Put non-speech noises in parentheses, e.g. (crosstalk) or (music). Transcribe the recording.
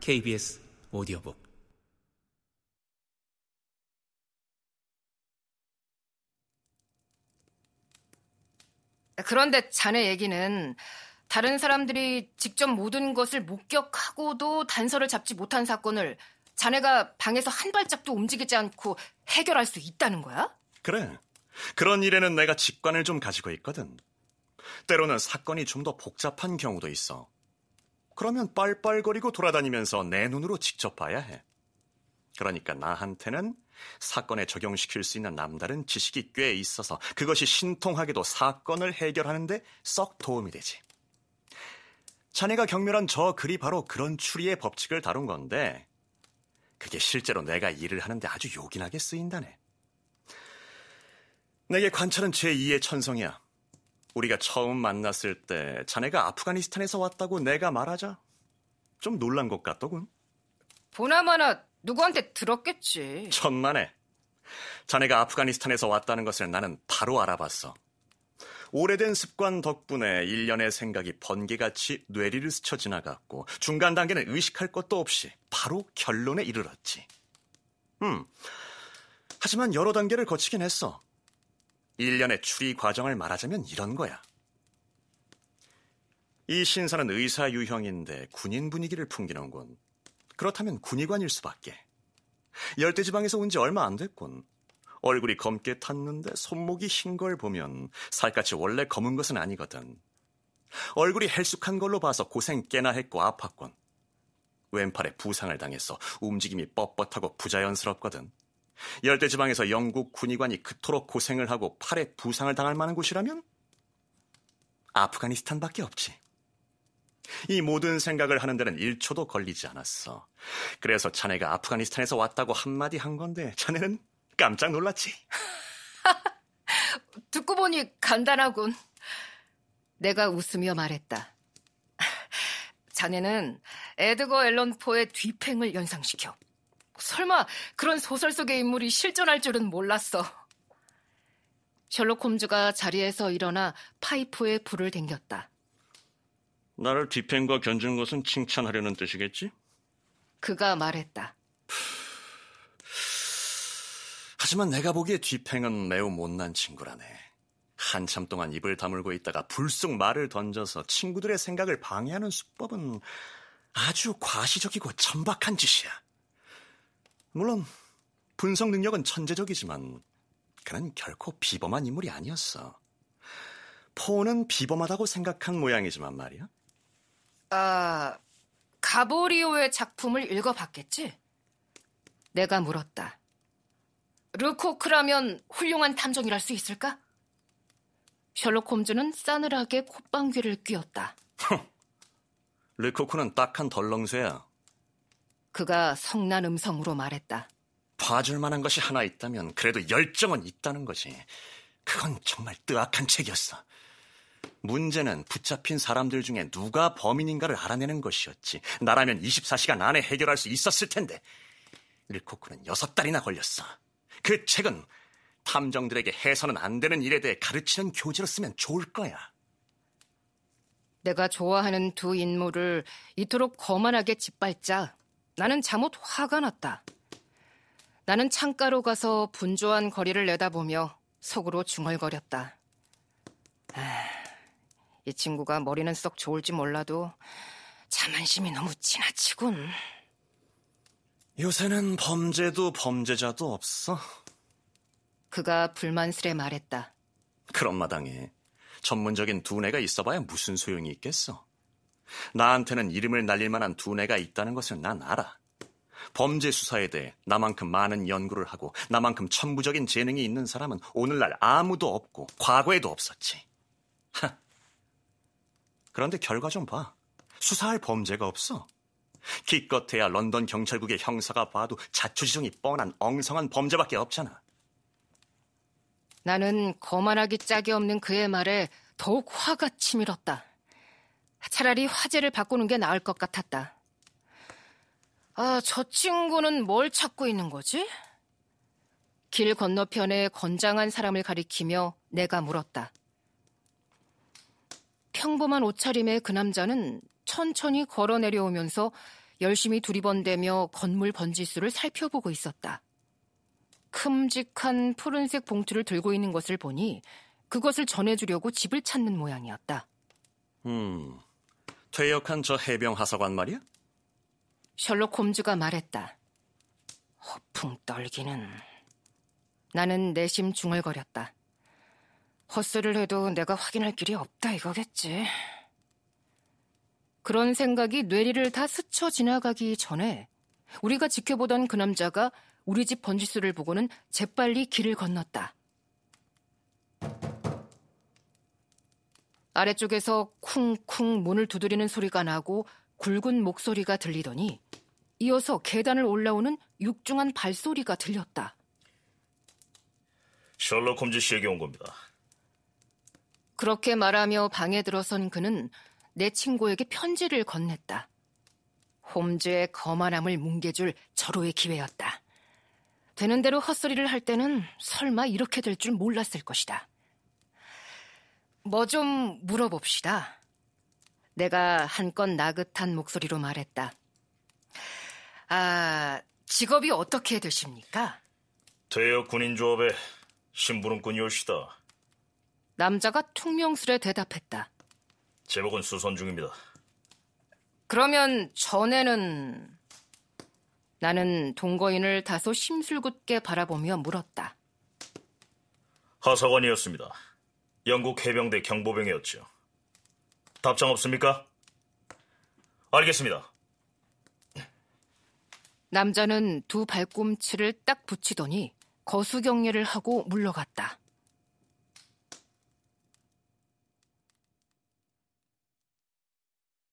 KBS 오디오북 그런데 자네 얘기는 다른 사람들이 직접 모든 것을 목격하고도 단서를 잡지 못한 사건을 자네가 방에서 한 발짝도 움직이지 않고 해결할 수 있다는 거야? 그래. 그런 일에는 내가 직관을 좀 가지고 있거든. 때로는 사건이 좀 더 복잡한 경우도 있어. 그러면 빨빨거리고 돌아다니면서 내 눈으로 직접 봐야 해. 그러니까 나한테는 사건에 적용시킬 수 있는 남다른 지식이 꽤 있어서 그것이 신통하게도 사건을 해결하는데 썩 도움이 되지. 자네가 경멸한 저 글이 바로 그런 추리의 법칙을 다룬 건데 그게 실제로 내가 일을 하는데 아주 요긴하게 쓰인다네. 내게 관찰은 제2의 천성이야. 우리가 처음 만났을 때 자네가 아프가니스탄에서 왔다고 내가 말하자 좀 놀란 것 같더군. 보나마나 누구한테 들었겠지. 천만에. 자네가 아프가니스탄에서 왔다는 것을 나는 바로 알아봤어. 오래된 습관 덕분에 일련의 생각이 번개같이 뇌리를 스쳐 지나갔고 중간 단계는 의식할 것도 없이 바로 결론에 이르렀지. 음. 하지만 여러 단계를 거치긴 했어. 일련의 추리 과정을 말하자면 이런 거야. 이 신사는 의사 유형인데 군인 분위기를 풍기는 군. 그렇다면 군의관일 수밖에. 열대 지방에서 온 지 얼마 안 됐군. 얼굴이 검게 탔는데 손목이 흰 걸 보면 살갗이 원래 검은 것은 아니거든. 얼굴이 헬쑥한 걸로 봐서 고생 꽤나 했고 아팠군. 왼팔에 부상을 당해서 움직임이 뻣뻣하고 부자연스럽거든. 열대 지방에서 영국 군의관이 그토록 고생을 하고 팔에 부상을 당할 만한 곳이라면 아프가니스탄밖에 없지. 이 모든 생각을 하는 데는 1초도 걸리지 않았어. 그래서 자네가 아프가니스탄에서 왔다고 한마디 한 건데 자네는 깜짝 놀랐지. (laughs) 듣고 보니 간단하군. 내가 웃으며 말했다. (laughs) 자네는 에드거 앨런 포의 뒤팽을 연상시켜. 설마 그런 소설 속의 인물이 실존할 줄은 몰랐어. 셜록 홈즈가 자리에서 일어나 파이프에 불을 댕겼다. 나를 뒤팽과 견준 것은 칭찬하려는 뜻이겠지? 그가 말했다. 하지만 내가 보기에 뒤팽은 매우 못난 친구라네. 한참 동안 입을 다물고 있다가 불쑥 말을 던져서 친구들의 생각을 방해하는 수법은 아주 과시적이고 천박한 짓이야. 물론 분석 능력은 천재적이지만 그는 결코 비범한 인물이 아니었어. 포는 비범하다고 생각한 모양이지만 말이야. 아, 가보리오의 작품을 읽어봤겠지? 내가 물었다. 르코크라면 훌륭한 탐정이랄 수 있을까? 셜록 홈즈는 싸늘하게 콧방귀를 뀌었다. (laughs) 르코크는 딱한 덜렁쇠야. 그가 성난 음성으로 말했다. 봐줄 만한 것이 하나 있다면 그래도 열정은 있다는 거지. 그건 정말 뜨악한 책이었어. 문제는 붙잡힌 사람들 중에 누가 범인인가를 알아내는 것이었지. 나라면 24시간 안에 해결할 수 있었을 텐데. 릴코크는 여섯 달이나 걸렸어. 그 책은 탐정들에게 해서는 안 되는 일에 대해 가르치는 교재로 쓰면 좋을 거야. 내가 좋아하는 두 인물을 이토록 거만하게 짓밟자 나는 잠옷 화가 났다. 나는 창가로 가서 분주한 거리를 내다보며 속으로 중얼거렸다. 아, 이 친구가 머리는 썩 좋을지 몰라도 자만심이 너무 지나치군. 요새는 범죄도 범죄자도 없어. 그가 불만스레 말했다. 그런 마당에 전문적인 두뇌가 있어봐야 무슨 소용이 있겠어. 나한테는 이름을 날릴 만한 두뇌가 있다는 것을 난 알아. 범죄 수사에 대해 나만큼 많은 연구를 하고 나만큼 천부적인 재능이 있는 사람은 오늘날 아무도 없고 과거에도 없었지. 하. 그런데 결과 좀 봐. 수사할 범죄가 없어. 기껏해야 런던 경찰국의 형사가 봐도 자초지종이 뻔한 엉성한 범죄밖에 없잖아. 나는 거만하기 짝이 없는 그의 말에 더욱 화가 치밀었다. 차라리 화제를 바꾸는 게 나을 것 같았다. 아, 저 친구는 뭘 찾고 있는 거지? 길 건너편에 건장한 사람을 가리키며 내가 물었다. 평범한 옷차림의 그 남자는 천천히 걸어 내려오면서 열심히 두리번대며 건물 번지수를 살펴보고 있었다. 큼직한 푸른색 봉투를 들고 있는 것을 보니 그것을 전해주려고 집을 찾는 모양이었다. 음, 퇴역한 저 해병 하사관 말이야? 셜록 홈즈가 말했다. 허풍 떨기는. 나는 내심 중얼거렸다. 헛소리를 해도 내가 확인할 길이 없다 이거겠지. 그런 생각이 뇌리를 다 스쳐 지나가기 전에 우리가 지켜보던 그 남자가 우리 집 번지수를 보고는 재빨리 길을 건넜다. 아래쪽에서 쿵쿵 문을 두드리는 소리가 나고 굵은 목소리가 들리더니 이어서 계단을 올라오는 육중한 발소리가 들렸다. 셜록 홈즈 씨에게 온 겁니다. 그렇게 말하며 방에 들어선 그는 내 친구에게 편지를 건넸다. 홈즈의 거만함을 뭉개줄 절호의 기회였다. 되는 대로 헛소리를 할 때는 설마 이렇게 될 줄 몰랐을 것이다. 뭐 좀 물어봅시다. 내가 한껏 나긋한 목소리로 말했다. 아, 직업이 어떻게 되십니까? 퇴역 군인 조합의 심부름꾼이올시다. 남자가 퉁명스레 대답했다. 제목은 수선 중입니다. 그러면 전에는 나는 동거인을 다소 심술궂게 바라보며 물었다. 하사관이었습니다. 영국 해병대 경보병이었죠. 답장 없습니까? 알겠습니다. 남자는 두 발꿈치를 딱 붙이더니 거수경례를 하고 물러갔다.